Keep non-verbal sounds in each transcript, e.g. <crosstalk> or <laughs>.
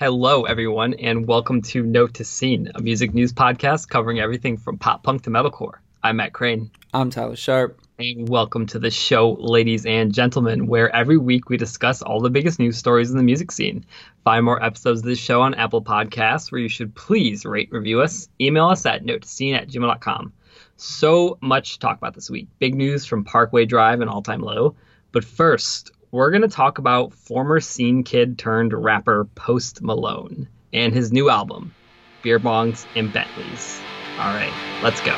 Hello, everyone, and welcome to Note to Scene, a music news podcast covering everything from pop punk to metalcore. I'm Matt Crane. I'm Tyler Sharp. And welcome to the show, ladies and gentlemen, where every week we discuss all the biggest news stories in the music scene. Find more episodes of this show on Apple Podcasts, where you should please rate review us. Email us at notetoscene at gmail.com. So much to talk about this week. Big news from Parkway Drive and All Time Low. But first, we're going to talk about former scene kid turned rapper Post Malone and his new album, Beer Bongs and Bentleys. All right, let's go.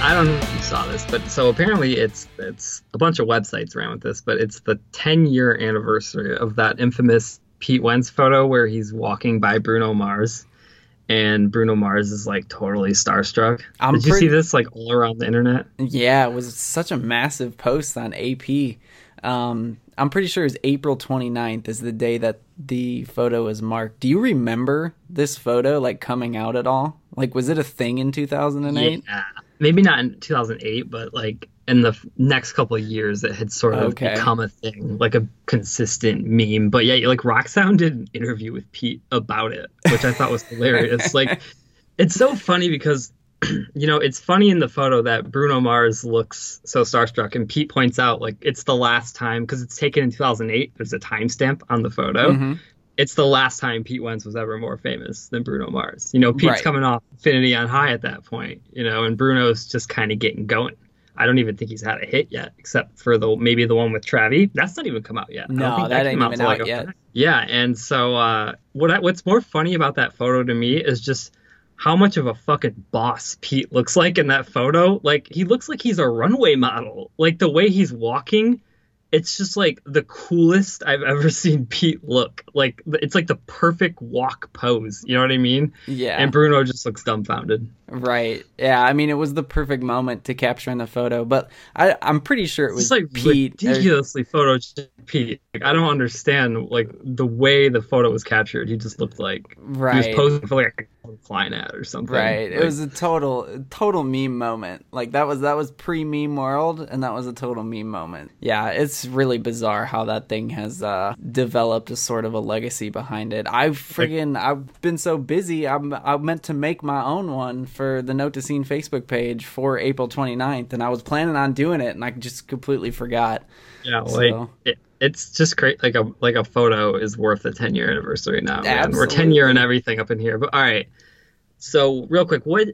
I don't saw this, but so apparently it's it's a bunch of websites ran with this, but it's the 10 year anniversary of that infamous Pete Wentz photo where he's walking by Bruno Mars, and Bruno Mars is like totally starstruck. I'm Did you pretty... see this like all around the internet? Yeah, it was such a massive post on AP. Um, I'm pretty sure it's April 29th is the day that the photo was marked. Do you remember this photo like coming out at all? Like, was it a thing in 2008? Yeah maybe not in 2008, but like in the next couple of years, it had sort of okay. become a thing, like a consistent meme. But yeah, like Rock Sound did an interview with Pete about it, which I thought was <laughs> hilarious. like, it's so funny because <clears throat> you know, it's funny in the photo that Bruno Mars looks so starstruck, and Pete points out like it's the last time because it's taken in 2008. There's a timestamp on the photo, mm-hmm it's the last time Pete Wentz was ever more famous than Bruno Mars. You know, Pete's right. coming off Infinity on High at that point, you know, and Bruno's just kind of getting going. I don't even think he's had a hit yet, except for the maybe the one with Travie. That's not even come out yet. No, that, that ain't even out, out yet. Yeah, and so uh, what I, what's more funny about that photo to me is just how much of a fucking boss Pete looks like in that photo. Like he looks like he's a runway model. Like the way he's walking it's just like the coolest I've ever <laughs> seen Pete look. Like it's like the perfect walk pose. You know what I mean? Yeah. And Bruno just looks dumbfounded. Right. Yeah. I mean, it was the perfect moment to capture in the photo, but I, I'm pretty sure it was it's like Pete. Ridiculously photo Pete. Like, I don't understand like the way the photo was captured. He just looked like right. he was posing for like a flying at or something. Right. Like, it was a total total meme moment. Like that was that was pre meme world, and that was a total meme moment. Yeah. It's really bizarre how that thing has uh, developed a sort of a legacy behind it. I friggin' like, I've been so busy. I'm I meant to make my own one for the Note to Scene Facebook page for April 29th, and I was planning on doing it, and I just completely forgot. Yeah, like so. it, it's just great. Like a like a photo is worth a 10 year anniversary now. Man. We're 10 year and everything up in here. But all right, so real quick, what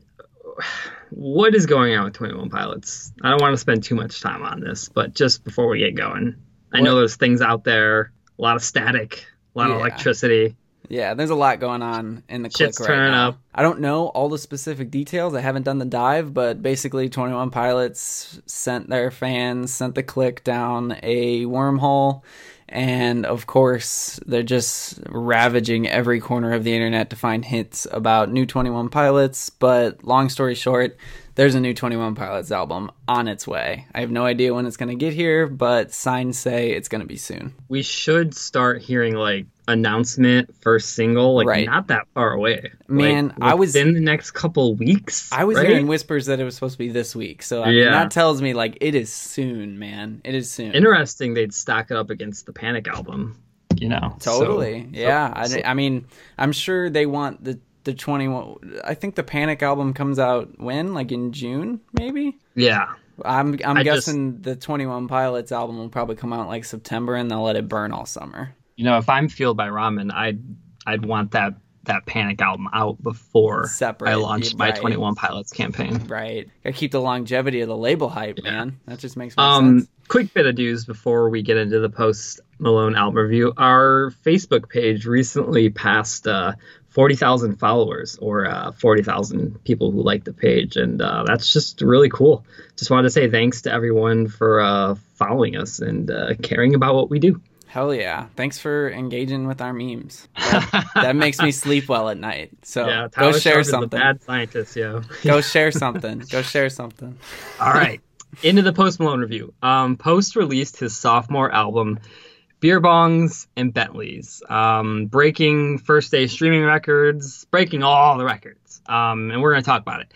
what is going on with 21 Pilots? I don't want to spend too much time on this, but just before we get going, I know there's things out there, a lot of static, a lot yeah. of electricity. Yeah, there's a lot going on in the Shit's click right turning now. up. I don't know all the specific details. I haven't done the dive, but basically, 21 Pilots sent their fans, sent the click down a wormhole. And of course, they're just ravaging every corner of the internet to find hints about new 21 Pilots. But long story short, there's a new 21 Pilots album on its way. I have no idea when it's going to get here, but signs say it's going to be soon. We should start hearing like announcement first single like right. not that far away man like, i was in the next couple weeks i was right? hearing whispers that it was supposed to be this week so I yeah. that tells me like it is soon man it is soon interesting they'd stack it up against the panic album you know totally so, yeah so, I, I mean i'm sure they want the the 21 i think the panic album comes out when like in june maybe yeah i'm i'm I guessing just, the 21 pilots album will probably come out like september and they'll let it burn all summer you know, if I'm fueled by ramen, I'd I'd want that that Panic album out before Separate, I launched right. my Twenty One Pilots campaign. Right, gotta keep the longevity of the label hype, yeah. man. That just makes more um, sense. Quick bit of news before we get into the post Malone album review. Our Facebook page recently passed uh, forty thousand followers, or uh, forty thousand people who like the page, and uh, that's just really cool. Just wanted to say thanks to everyone for uh, following us and uh, caring about what we do. Hell yeah. Thanks for engaging with our memes. That, that makes me sleep well at night. So yeah, go share something. bad scientist, yo. <laughs> go share something. Go share something. All right. Into the Post Malone review. Um, Post released his sophomore album, beer bongs and Bentleys, um, breaking first day streaming records, breaking all the records. Um, and we're going to talk about it.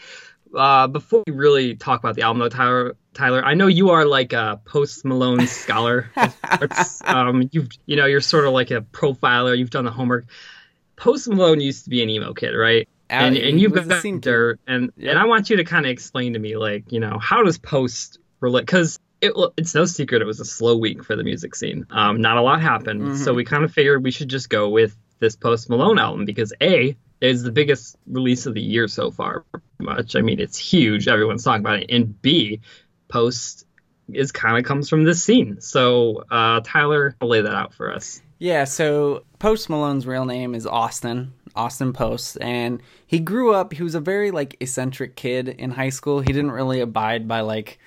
Uh, before we really talk about the album, though, Tyler, Tyler, I know you are like a Post Malone scholar. <laughs> um, you've, you know, you're sort of like a profiler. You've done the homework. Post Malone used to be an emo kid, right? and, and you've got dirt, and yep. and I want you to kind of explain to me, like, you know, how does Post relate? Because it, it's no secret it was a slow week for the music scene. Um, not a lot happened, mm-hmm. so we kind of figured we should just go with this Post Malone album because a is the biggest release of the year so far. Much, I mean, it's huge. Everyone's talking about it, and b Post is kind of comes from this scene. So uh, Tyler, I'll lay that out for us. Yeah, so Post Malone's real name is Austin, Austin Post, and he grew up, he was a very like eccentric kid in high school. He didn't really abide by like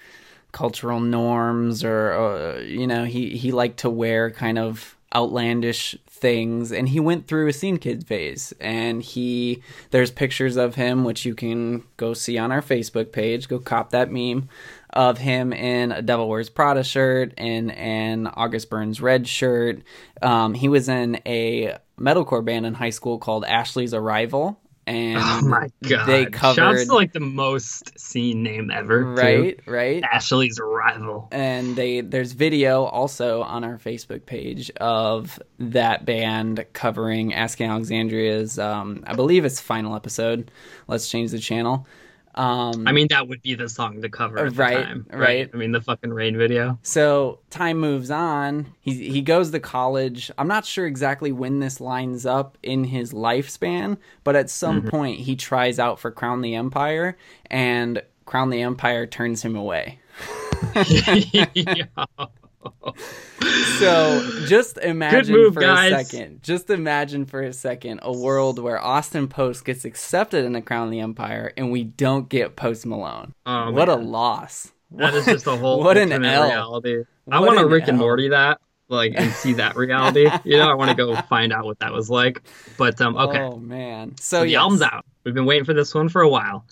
cultural norms or uh, you know he he liked to wear kind of outlandish things. And he went through a scene kid phase. And he there's pictures of him which you can go see on our facebook page. Go cop that meme of him in a devil wears prada shirt and an august burns red shirt. Um, he was in a metalcore band in high school called ashley's arrival and oh my god, they covered Shouts to like the most seen name ever, right? Too. Right. Ashley's Arrival, and they there's video also on our Facebook page of that band covering Asking Alexandria's, um, I believe it's final episode. Let's change the channel. Um, I mean, that would be the song to cover at right, the time, right? right? I mean, the fucking rain video. So time moves on. He he goes to college. I'm not sure exactly when this lines up in his lifespan, but at some mm-hmm. point he tries out for Crown the Empire, and Crown the Empire turns him away. <laughs> <laughs> so just imagine move, for guys. a second. Just imagine for a second a world where Austin Post gets accepted in the Crown of the Empire and we don't get Post Malone. Oh, what man. a loss. That is just a whole <laughs> what an L. reality. What I want to Rick L. and Morty that like and see that reality. <laughs> you know, I want to go find out what that was like. But um okay. Oh man. So, the yes. album's out. We've been waiting for this one for a while.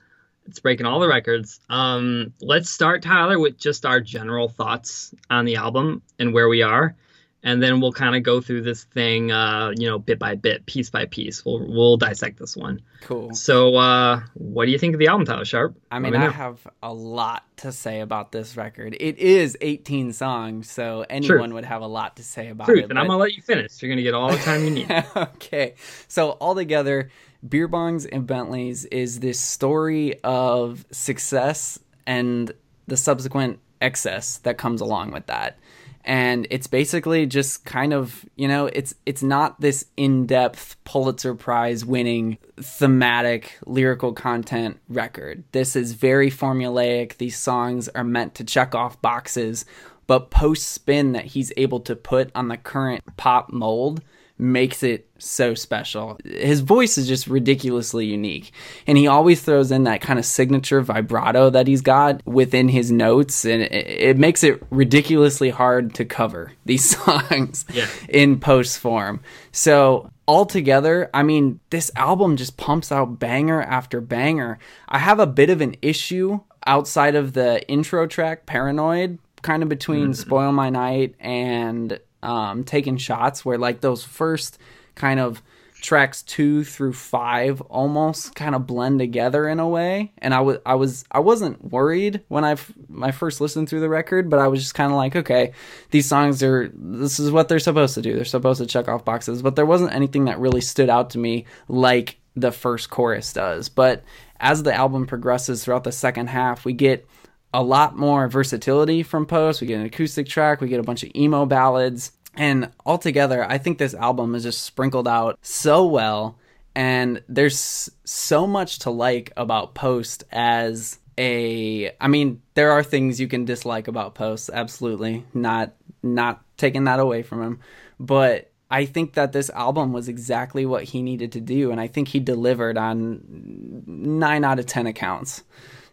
It's breaking all the records. Um, let's start, Tyler, with just our general thoughts on the album and where we are, and then we'll kind of go through this thing, uh, you know, bit by bit, piece by piece. We'll we'll dissect this one. Cool. So, uh, what do you think of the album, Tyler Sharp? I mean, I have a lot to say about this record. It is 18 songs, so anyone Truth. would have a lot to say about Truth, it. And but... I'm gonna let you finish. You're gonna get all the time you need. <laughs> okay. So altogether Beer Bongs and Bentleys is this story of success and the subsequent excess that comes along with that. And it's basically just kind of, you know, it's it's not this in-depth Pulitzer Prize winning thematic lyrical content record. This is very formulaic. These songs are meant to check off boxes, but post spin that he's able to put on the current pop mold makes it so special. His voice is just ridiculously unique. And he always throws in that kind of signature vibrato that he's got within his notes. And it, it makes it ridiculously hard to cover <laughs> these songs yeah. in post form. So, altogether, I mean, this album just pumps out banger after banger. I have a bit of an issue outside of the intro track, Paranoid, kind of between mm. Spoil My Night and um, taking shots where like those first kind of tracks two through five almost kind of blend together in a way. And i was i was i wasn't worried when i my first listened through the record but i was just kind of like okay these songs are this is what they're supposed to do. They're supposed to check off boxes. But there wasn't anything that really stood out to me like the first chorus does. But as the album progresses throughout the second half we get a lot more versatility from Post. We get an acoustic track, we get a bunch of emo ballads, and altogether, I think this album is just sprinkled out so well. And there's so much to like about Post as a. I mean, there are things you can dislike about Post, absolutely. Not not taking that away from him, but I think that this album was exactly what he needed to do, and I think he delivered on nine out of ten accounts.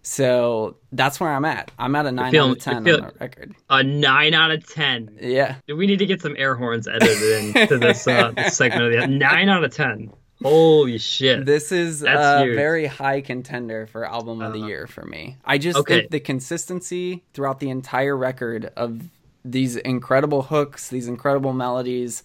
So that's where I'm at. I'm at a nine out of ten on the record. A nine out of ten. Yeah. We need to get some air horns edited into this, uh, <laughs> this segment of the nine out of ten. Holy shit! This is That's a huge. very high contender for album of the uh, year for me. I just okay. think the consistency throughout the entire record of these incredible hooks, these incredible melodies.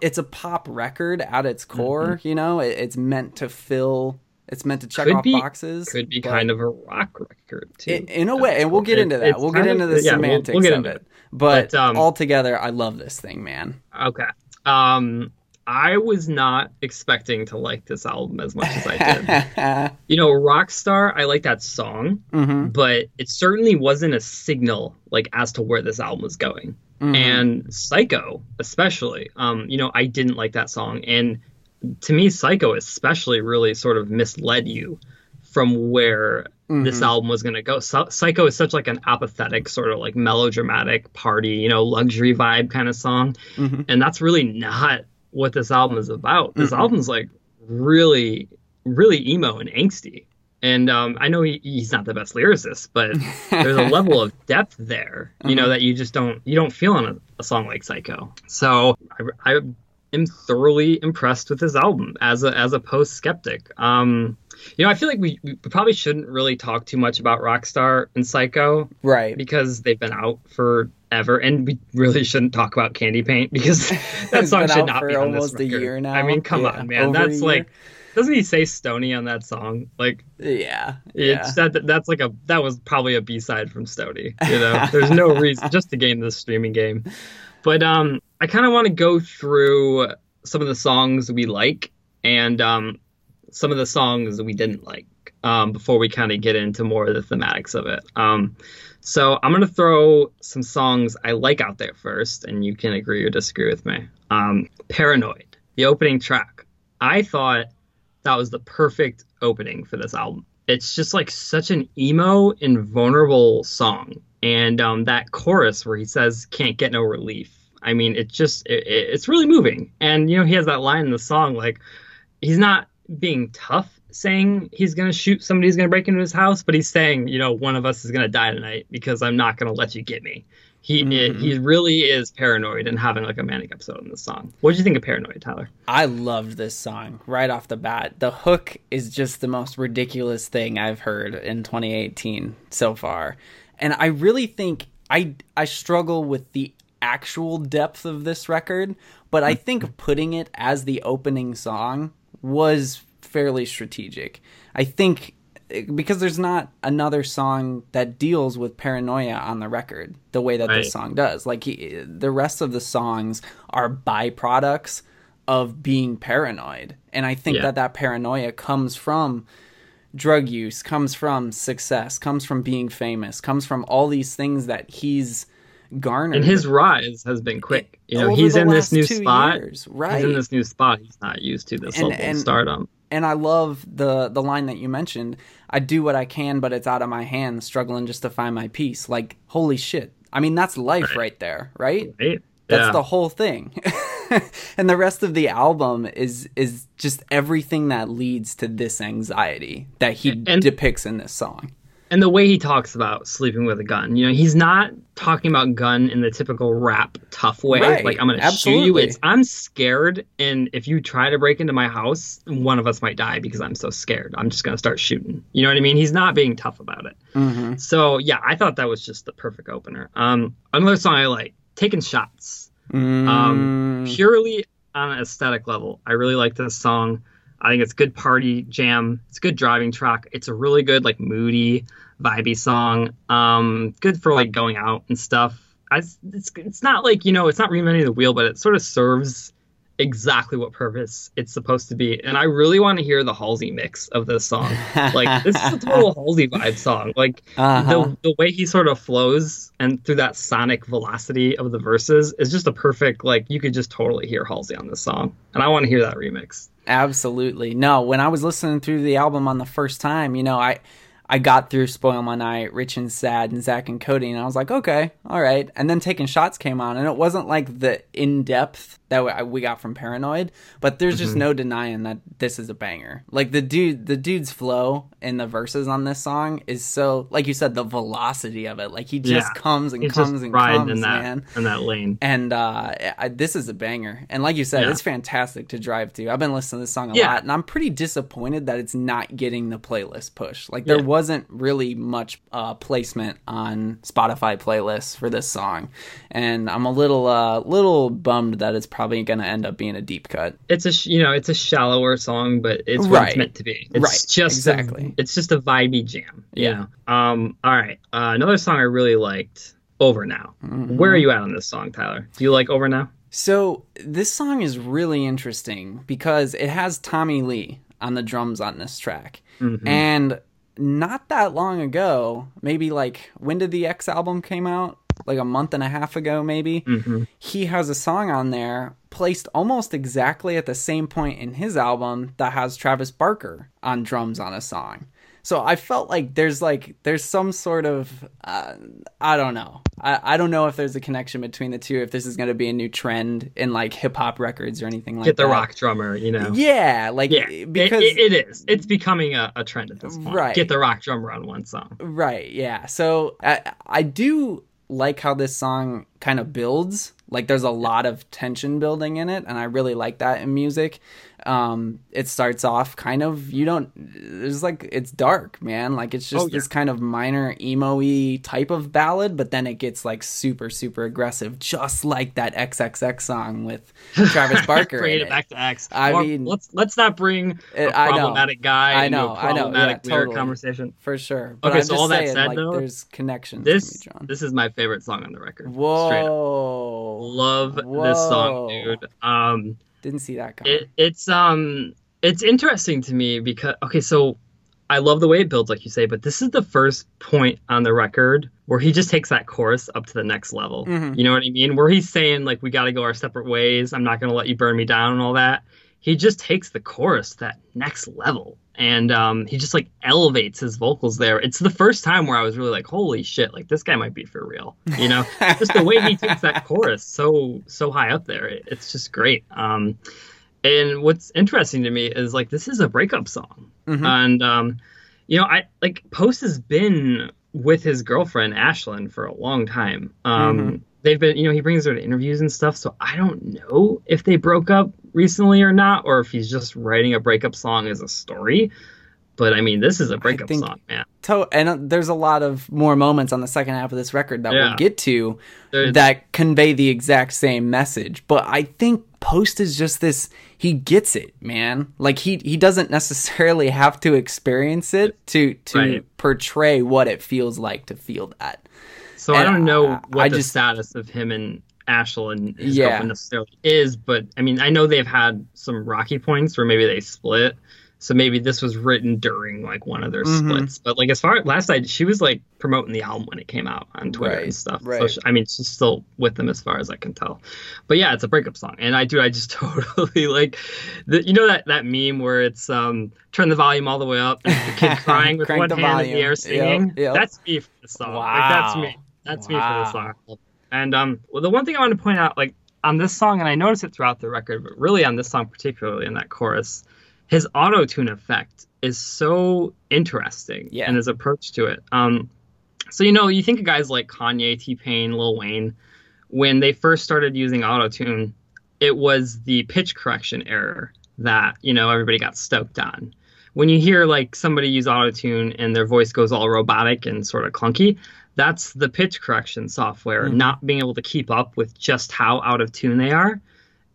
It's a pop record at its core, mm-hmm. you know. It's meant to fill it's meant to check could off be, boxes. Could be kind of a rock record too. In, in a way, and we'll get into that. we'll get into the yeah, semantics we'll, we'll of it. it. But, but um, altogether, I love this thing, man. Okay. Um, I was not expecting to like this album as much as I did. <laughs> you know, Rockstar, I like that song, mm-hmm. but it certainly wasn't a signal like as to where this album was going. Mm-hmm. And Psycho, especially, um, you know, I didn't like that song, and to me, Psycho especially really sort of misled you from where mm-hmm. this album was going to go. So, Psycho is such like an apathetic sort of like melodramatic party, you know, luxury vibe kind of song, mm-hmm. and that's really not what this album is about. This mm-hmm. album's like really, really emo and angsty. And um, I know he, he's not the best lyricist, but <laughs> there's a level of depth there, you know, uh-huh. that you just don't you don't feel on a, a song like Psycho. So I, I am thoroughly impressed with this album as a as a post skeptic. Um, you know, I feel like we, we probably shouldn't really talk too much about Rockstar and Psycho, right? Because they've been out forever, and we really shouldn't talk about Candy Paint because <laughs> that song should not be on this record. a year now. I mean, come yeah, on, man, that's like. Doesn't he say Stoney on that song? Like, yeah, it's yeah. that that's like a that was probably a B side from Stoney. You know, <laughs> there's no reason just to game this streaming game. But um, I kind of want to go through some of the songs we like and um, some of the songs we didn't like um, before we kind of get into more of the thematics of it. Um, so I'm gonna throw some songs I like out there first, and you can agree or disagree with me. Um, Paranoid, the opening track. I thought that was the perfect opening for this album. It's just like such an emo and vulnerable song, and um, that chorus where he says "can't get no relief." I mean, it just it, it's really moving. And you know, he has that line in the song like he's not being tough saying he's going to shoot somebody who's going to break into his house, but he's saying, you know, one of us is going to die tonight because I'm not going to let you get me. He mm-hmm. it, he really is paranoid and having like a manic episode in the song. What did you think of Paranoid, Tyler? I loved this song right off the bat. The hook is just the most ridiculous thing I've heard in 2018 so far. And I really think I I struggle with the actual depth of this record, but I mm-hmm. think putting it as the opening song was fairly strategic. I think eh, because there's not another song that deals with paranoia on the record the way that right. this song does. Like he, the rest of the songs are byproducts of being paranoid, and I think yeah. that that paranoia comes from drug use, comes from success, comes from being famous, comes from all these things that he's garnered. And his rise has been quick. You know, he's in this new spot. Years, right. He's in this new spot. He's not used to this and, level and, of stardom. And I love the the line that you mentioned. I do what I can, but it's out of my hands, struggling just to find my peace. Like, holy shit. I mean, that's life right, right there, right? Right. That's yeah. the whole thing. <laughs> and the rest of the album is is just everything that leads to this anxiety that he and, depicts in this song and the way he talks about sleeping with a gun, you know, he's not talking about gun in the typical rap tough way. Right. Like I'm gonna shoot you. It's I'm scared, and if you try to break into my house, one of us might die because I'm so scared. I'm just gonna start shooting. You know what I mean? He's not being tough about it. Mm-hmm. So yeah, I thought that was just the perfect opener. Um, another song I like, "Taking Shots." Mm. Um, purely on an aesthetic level, I really like this song. I think it's good party jam. It's a good driving track. It's a really good like moody, vibey song. Um, good for like going out and stuff. I, it's it's not like you know it's not reinventing the wheel, but it sort of serves exactly what purpose it's supposed to be. And I really want to hear the Halsey mix of this song. Like this is a total <laughs> Halsey vibe song. Like uh-huh. the the way he sort of flows and through that sonic velocity of the verses is just a perfect like you could just totally hear Halsey on this song. And I want to hear that remix. Absolutely. No, when I was listening through the album on the first time, you know, I I got through Spoil My Night, Rich and Sad, and Zack and Codeine, and I was like, okay, all right. And then Taking Shots came on, and it wasn't like the in depth that we got from Paranoid, but there's just mm-hmm. no denying that this is a banger. Like the dude, the dude's flow in the verses on this song is so, like you said, the velocity of it. Like he just yeah. comes and He's comes and comes, in that, man, in that lane. And uh, I, this is a banger. And like you said, yeah. it's fantastic to drive to. I've been listening to this song a yeah. lot, and I'm pretty disappointed that it's not getting the playlist push. Like there wasn't really much uh, placement on Spotify playlists for this song, and I'm a little, uh, little bummed that it's probably going to end up being a deep cut. It's a you know it's a shallower song, but it's what right. it's meant to be. It's right. just exactly. A, it's just a vibey jam. Yeah. Know? Um. All right. Uh, another song I really liked. Over now. Mm-hmm. Where are you at on this song, Tyler? Do you like Over now? So this song is really interesting because it has Tommy Lee on the drums on this track, mm-hmm. and not that long ago, maybe like when did the X album came out? Like a month and a half ago, maybe. Mm-hmm. He has a song on there placed almost exactly at the same point in his album that has Travis Barker on drums on a song. So I felt like there's like there's some sort of uh, I don't know I, I don't know if there's a connection between the two if this is going to be a new trend in like hip hop records or anything like Get the that. rock drummer, you know. Yeah, like yeah, because it, it, it is. It's becoming a, a trend at this point. Right. Get the rock drummer on one song. Right. Yeah. So I I do like how this song kind of builds. Like there's a lot of tension building in it, and I really like that in music. Um, it starts off kind of you don't. It's like it's dark, man. Like it's just oh, yeah. this kind of minor emo-y type of ballad, but then it gets like super super aggressive, just like that XXX song with <laughs> Travis Barker. bring it, it, back to X. I or mean, let's let's not bring a problematic guy. I know, I know, yeah, totally, conversation for sure. But okay, I'm so all saying, that said, like, though, there's connections. This me, this is my favorite song on the record. Whoa, love Whoa. this song, dude. Um, didn't see that coming. It, it's um, it's interesting to me because okay, so I love the way it builds, like you say, but this is the first point on the record where he just takes that chorus up to the next level. Mm-hmm. You know what I mean? Where he's saying like we got to go our separate ways. I'm not gonna let you burn me down and all that. He just takes the chorus that next level, and um, he just like elevates his vocals there. It's the first time where I was really like, holy shit, like this guy might be for real. You know, <laughs> just the way he takes that chorus so so high up there, it, it's just great. Um, and what's interesting to me is like this is a breakup song, mm-hmm. and um, you know, I like Post has been with his girlfriend Ashlen for a long time. Um, mm-hmm. They've been, you know, he brings her to interviews and stuff. So I don't know if they broke up recently or not, or if he's just writing a breakup song as a story. But I mean, this is a breakup song, man. To- and uh, there's a lot of more moments on the second half of this record that yeah. we'll get to that convey the exact same message. But I think Post is just this. He gets it, man. Like he he doesn't necessarily <laughs> have to experience it to to right. portray what it feels like to feel that. So and I don't know what I the just, status of him and Ashlen and his yeah. girlfriend necessarily is, but I mean, I know they've had some rocky points where maybe they split. So maybe this was written during like one of their mm-hmm. splits. But like as far as last night, she was like promoting the album when it came out on Twitter right, and stuff. Right. So she, I mean, she's still with them as far as I can tell. But yeah, it's a breakup song, and I do. I just <laughs> totally like the you know that that meme where it's um turn the volume all the way up and the kid <laughs> crying with one hand volume. in the air singing. Yep, yep. That's me for the song. Wow. Like that's me. That's wow. me for the song. And um, well, the one thing I want to point out, like on this song, and I notice it throughout the record, but really on this song particularly in that chorus his auto tune effect is so interesting yeah. and his approach to it. Um, so you know, you think of guys like Kanye, T Pain, Lil Wayne, when they first started using auto tune, it was the pitch correction error that you know everybody got stoked on. When you hear like somebody use auto tune and their voice goes all robotic and sort of clunky, that's the pitch correction software mm-hmm. not being able to keep up with just how out of tune they are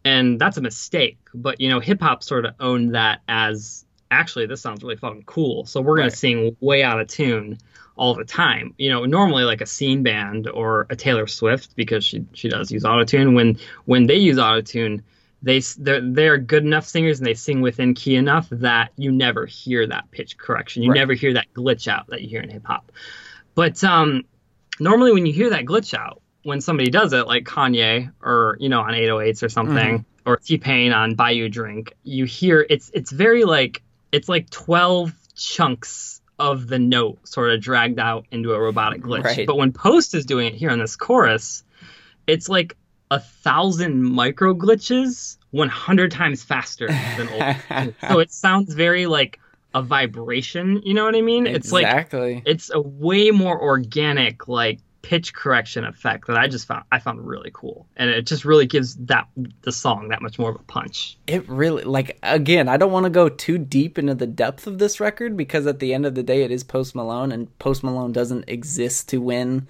and that's a mistake. But you know, hip hop sort of owned that as actually this sounds really fucking cool. So we're gonna sing way out of tune all the time. You know, normally like a scene band or a Taylor Swift because she she does use autotune. When when they use autotune, they they're they're good enough singers and they sing within key enough that you never hear that pitch correction. You right. never hear that glitch out that you hear in hip hop. But um, normally when you hear that glitch out, when somebody does it, like Kanye or you know on 808s or something, mm-hmm. or T Pain on Buy You Drink, you hear it's it's very like it's like 12 chunks of the note sort of dragged out into a robotic glitch. Right. But when Post is doing it here on this chorus, it's like a thousand micro glitches 100 times faster than old. <laughs> so it sounds very like a vibration. You know what I mean? Exactly. It's like it's a way more organic, like pitch correction effect that I just found I found really cool, and it just really gives that the song that much more of a punch. It really like again, I don't want to go too deep into the depth of this record because at the end of the day, it is Post Malone, and Post Malone doesn't exist to win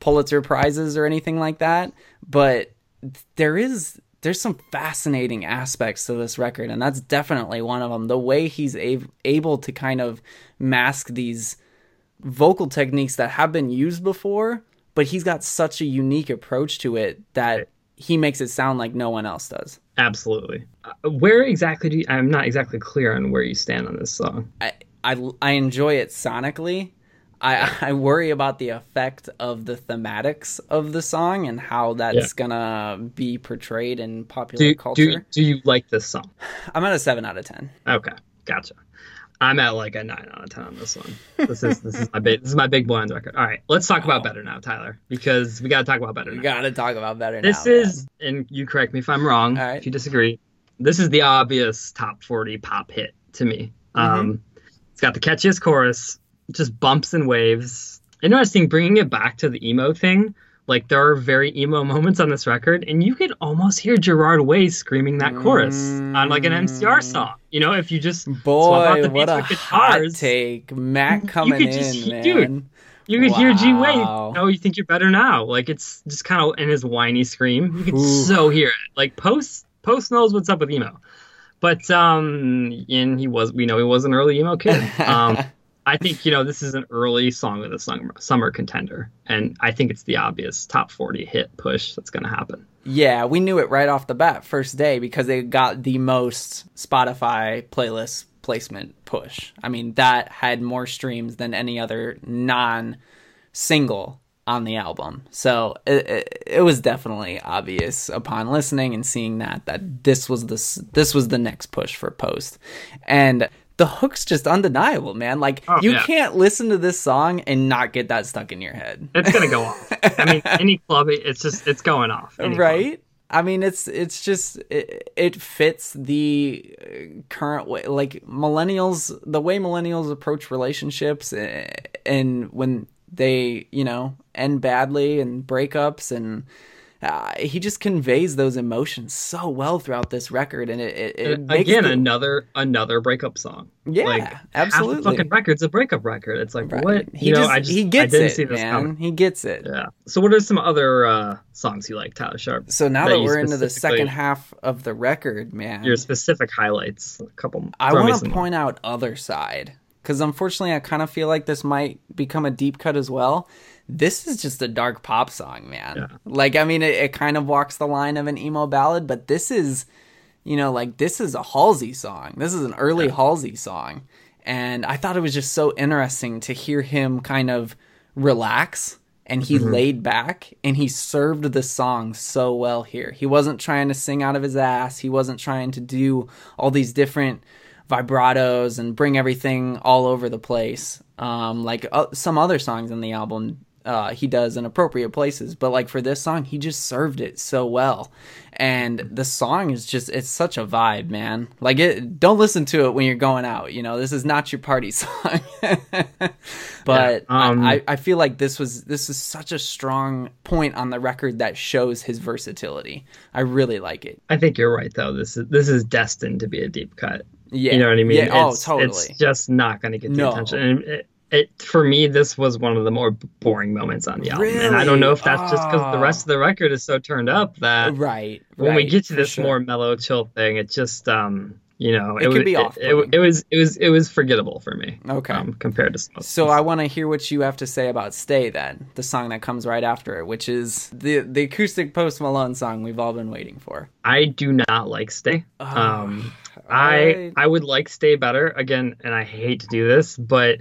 Pulitzer prizes or anything like that, but there is there's some fascinating aspects to this record and that's definitely one of them. The way he's a- able to kind of mask these vocal techniques that have been used before but he's got such a unique approach to it that he makes it sound like no one else does. Absolutely. Uh, where exactly do you, i'm not exactly clear on where you stand on this song. I, I, I enjoy it sonically I, I worry about the effect of the thematics of the song and how that's yeah. gonna be portrayed in popular do, culture. Do, do you like this song? I'm at a seven out of ten. Okay, gotcha. I'm at like a nine out of ten on this one. This is this is my big this is my big boy on the record. All right, let's talk about better now, Tyler, because we got to talk about better. We got to talk about better. This now, is, man. and you correct me if I'm wrong. If you disagree, this is the obvious top 40 pop hit to me. Mm-hmm. Um, it's got the catchiest chorus, just bumps and waves. Interesting, bringing it back to the emo thing. Like there are very emo <laughs> moments on this record, and you could almost hear Gerard Way screaming that chorus mm. on like an MCR song. You know, if you just boy, what a guitars, hot take, Matt coming in, just, man. Dude, you could wow. hear G Way. Oh, you think you're better now? Like it's just kind of in his whiny scream. You could Ooh. so hear it. Like Post Post knows what's up with emo, but um, and he was we know he was an early emo kid. <laughs> Um. I think you know this is an early song of the summer, summer contender, and I think it's the obvious top forty hit push that's going to happen. Yeah, we knew it right off the bat, first day, because it got the most Spotify playlist placement push. I mean, that had more streams than any other non single on the album. So it, it, it, was definitely obvious upon listening and seeing that that this was the this was the next push for Post. And the hook's just undeniable, man. Like oh, you yeah. can't listen to this song and not get that stuck in your head. It's gonna go off. I mean, <laughs> any club, it's just it's going off. Right. Club. I mean, it's it's just it, it, fits the current way, like millennials, the way millennials approach relationships, eh, and when they you know end badly and breakups and uh, he just conveys those emotions so well throughout this record, and it, it, it again the... another another breakup song. Yeah, like, absolutely. Fucking record's a breakup record. It's like right. what he you just, know. I just he gets I didn't it, see this man. Coming. He gets it. Yeah. So what are some other uh, songs you like, Tyler Sharp? So now that, that we're into the second half of the record, man, your specific highlights. A couple. I want to point out other side because unfortunately, I kind of feel like this might become a deep cut as well this is just a dark pop song, man. Yeah. Like, I mean, it, it, kind of walks the line of an emo ballad, but this is, you know, like this is a Halsey song. This is an early yeah. Halsey song. And I thought it was just so interesting to hear him kind of relax and he mm-hmm. laid back and he served the song so well here. He wasn't trying to sing out of his ass. He wasn't trying to do all these different vibratos and bring everything all over the place. Um, like uh, some other songs in the album uh, he does in appropriate places. But like for this song, he just served it so well. And the song is just, it's such a vibe, man. Like it, don't listen to it when you're going out. You know, this is not your party <laughs> song. but yeah, um, I, I feel like this was, this is such a strong point on the record that shows his versatility. I really like it. I think you're right though. This is, this is destined to be a deep cut. Yeah. You know what I mean? Yeah. Oh, it's, oh, totally. It's just not going to get the no. attention. And it, it for me this was one of the more boring moments on the album really? and i don't know if that's oh. just because the rest of the record is so turned up that right when right, we get to this sure. more mellow chill thing it just um you know it, it was, be off it, it, it, was it was it was forgettable for me okay um, compared to so i want to hear what you have to say about stay then the song that comes right after it which is the the acoustic post malone song we've all been waiting for i do not like stay oh, um i i would like stay better again and i hate to do this but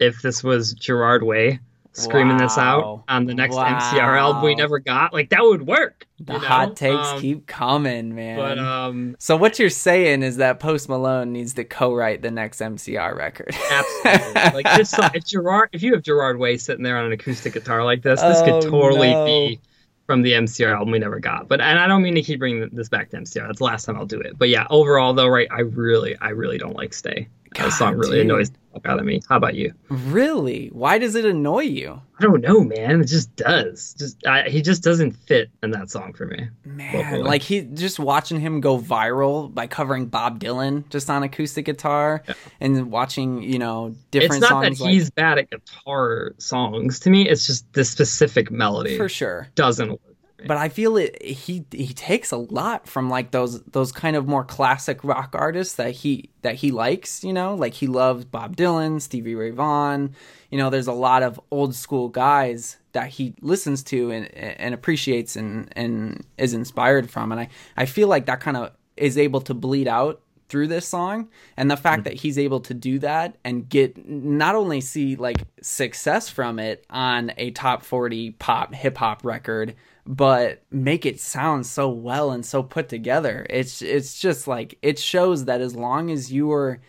if this was Gerard Way screaming wow. this out on the next wow. MCR album we never got, like that would work. The know? hot takes um, keep coming, man. But um, so what you're saying is that Post Malone needs to co-write the next MCR record. absolutely. Like <laughs> this, if Gerard, if you have Gerard Way sitting there on an acoustic guitar like this, this oh, could totally no. be from the MCR album we never got. But and I don't mean to keep bringing this back to MCR. That's the last time I'll do it. But yeah, overall though, right? I really, I really don't like Stay. God, that song really dude. annoys the fuck out of me. How about you? Really? Why does it annoy you? I don't know, man. It just does. Just I, he just doesn't fit in that song for me. Man, like he just watching him go viral by covering Bob Dylan just on acoustic guitar, yeah. and watching you know different. It's not songs that like, he's bad at guitar songs. To me, it's just the specific melody for sure doesn't work but I feel it he he takes a lot from like those those kind of more classic rock artists that he that he likes, you know, like he loves Bob Dylan, Stevie Ray Vaughan, you know, there's a lot of old school guys that he listens to and and appreciates and and is inspired from. And I I feel like that kind of is able to bleed out through this song. And the fact mm-hmm. that he's able to do that and get not only see like success from it on a top 40 pop hip hop record but make it sound so well and so put together. It's it's just like it shows that as long as you are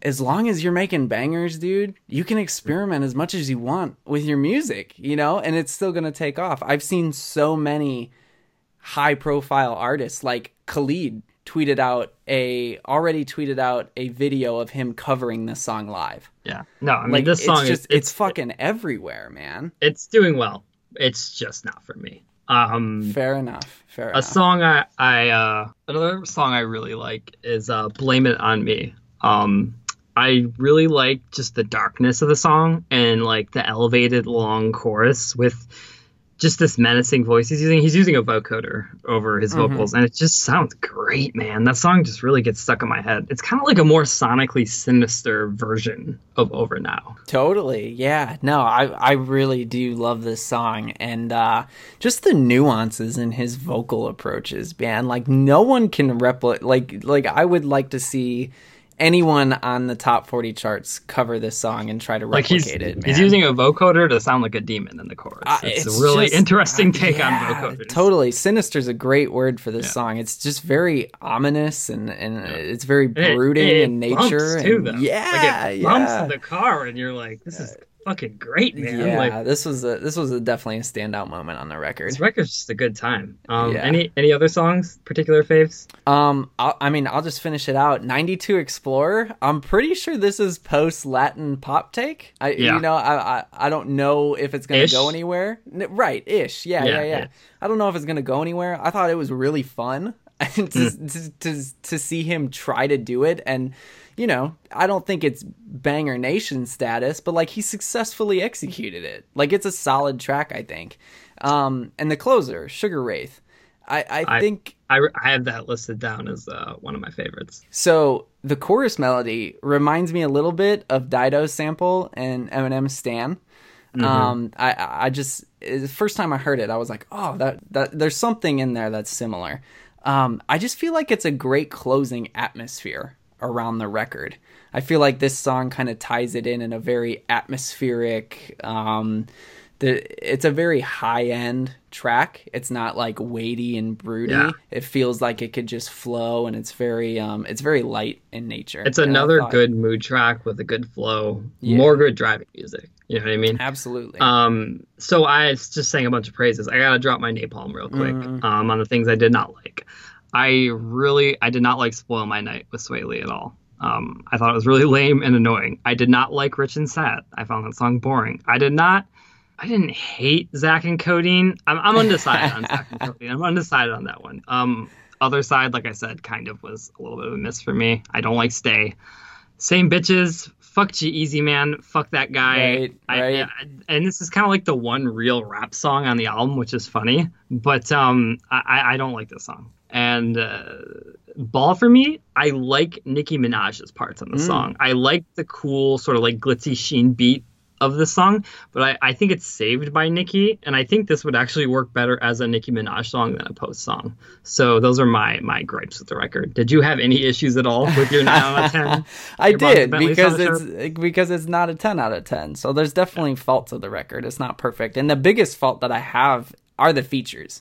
as long as you're making bangers, dude, you can experiment as much as you want with your music, you know, and it's still going to take off. I've seen so many high profile artists like Khalid tweeted out a already tweeted out a video of him covering this song live. Yeah. No, I mean like, this song it's just is, it's, it's fucking everywhere, man. It's doing well it's just not for me. Um, fair enough. Fair enough. a enough. song I, I uh, another song I really like is uh, "Blame It on Me." Um, I really like just the darkness of the song and like the elevated long chorus with just this menacing voice he's using. He's using a vocoder over his mm-hmm. vocals, and it just sounds great, man. That song just really gets stuck in my head. It's kind of like a more sonically sinister version of Over Now. Totally, yeah. No, I I really do love this song, and uh, just the nuances in his vocal approaches, man. Like no one can replicate. Like like I would like to see anyone on the top 40 charts cover this song and try to replicate like he's, it. Man. He's using a vocoder to sound like a demon in the chorus. Uh, it's, it's, a really just, interesting take yeah, on vocoders. Totally. Sinister is a great word for this yeah. song. It's just very ominous and, and yeah. it's very brooding it, it in nature. Too, and, yeah. Like it bumps in the car and you're like, this is fucking great, man. Yeah, like, this was a this was a definitely a standout moment on the record. This record's just a good time. Um, yeah. any any other songs, particular faves? Um, I'll, i mean, I'll just finish it out. Ninety Two Explorer. I'm pretty sure this is post Latin pop take. I yeah. you know I, I I don't know if it's gonna ish. go anywhere. Right, ish. Yeah, yeah, yeah, yeah. I don't know if it's gonna go anywhere. I thought it was really fun <laughs> to, mm. to to to see him try to do it and you know, I don't think it's banger nation status, but like he successfully executed it. Like it's a solid track, I think. Um, and the closer, Sugar Wraith. I, I, I think I, I have that listed down as uh, one of my favorites. So the chorus melody reminds me a little bit of Dido's sample and Eminem Stan. Mm-hmm. Um, I I just the first time I heard it, I was like, oh, that that there's something in there that's similar. Um, I just feel like it's a great closing atmosphere around the record. I feel like this song kind of ties it in in a very atmospheric. Um, the it's a very high end track. It's not like weighty and broody. Yeah. It feels like it could just flow, and it's very um, it's very light in nature. It's another thought, good mood track with a good flow. Yeah. More good driving music. You know what I mean? Absolutely. Um, so I just sang a bunch of praises. I gotta drop my napalm real quick mm-hmm. um, on the things I did not like. I really I did not like Spoil My Night with Swae Lee at all. Um, I thought it was really lame and annoying. I did not like Rich and Sad. I found that song boring. I did not. I didn't hate Zack and Codeine. I'm, I'm undecided on Zack and Codeine. I'm undecided on that one. Um, other side, like I said, kind of was a little bit of a miss for me. I don't like Stay. Same bitches. Fuck G-Eazy Man. Fuck that guy. Right, right. I, and this is kind of like the one real rap song on the album, which is funny. But um, I, I don't like this song. And uh, Ball for me, I like Nicki Minaj's parts on the mm. song. I like the cool sort of like glitzy sheen beat of the song, but I, I think it's saved by Nicki, and I think this would actually work better as a Nicki Minaj song than a post song. So those are my my gripes with the record. Did you have any issues at all with your nine out of ten? <laughs> I did because it's because it's not a ten out of ten. So there's definitely yeah. faults of the record. It's not perfect, and the biggest fault that I have are the features.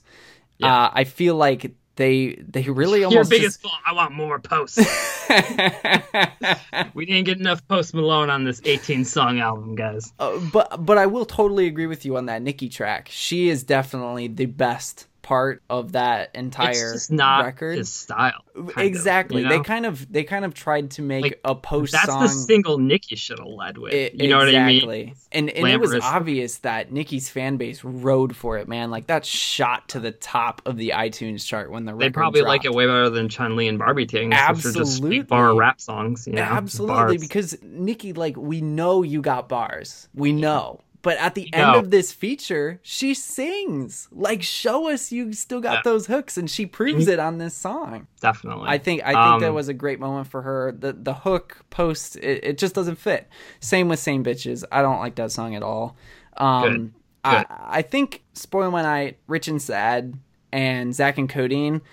Yeah. Uh, I feel like they they really almost your biggest just... fault. I want more posts. <laughs> we didn't get enough Post Malone on this 18 song album, guys. Uh, but but I will totally agree with you on that Nicki track. She is definitely the best part of that entire it's not record. His style, exactly. Of, you know? They kind of they kind of tried to make like, a post. That's song. the single Nicki should have led with. It, you know exactly. what I mean? And and it was obvious that Nicki's fan base rode for it, man. Like that shot to the top of the iTunes chart when the record. They probably dropped. like it way better than Chun Li and Barbie Tingz, Absolutely, just bar rap songs. You know? Absolutely, bars. because Nicki, like we know you got bars. We know. But at the end of this feature, she sings. Like, show us you still got yeah. those hooks, and she proves mm-hmm. it on this song. Definitely. I think I think um, that was a great moment for her. The the hook post it, it, just doesn't fit. Same with Same Bitches. I don't like that song at all. Um, good. Good. I I think Spoil My Night, Rich and Sad, and Zack and Codeine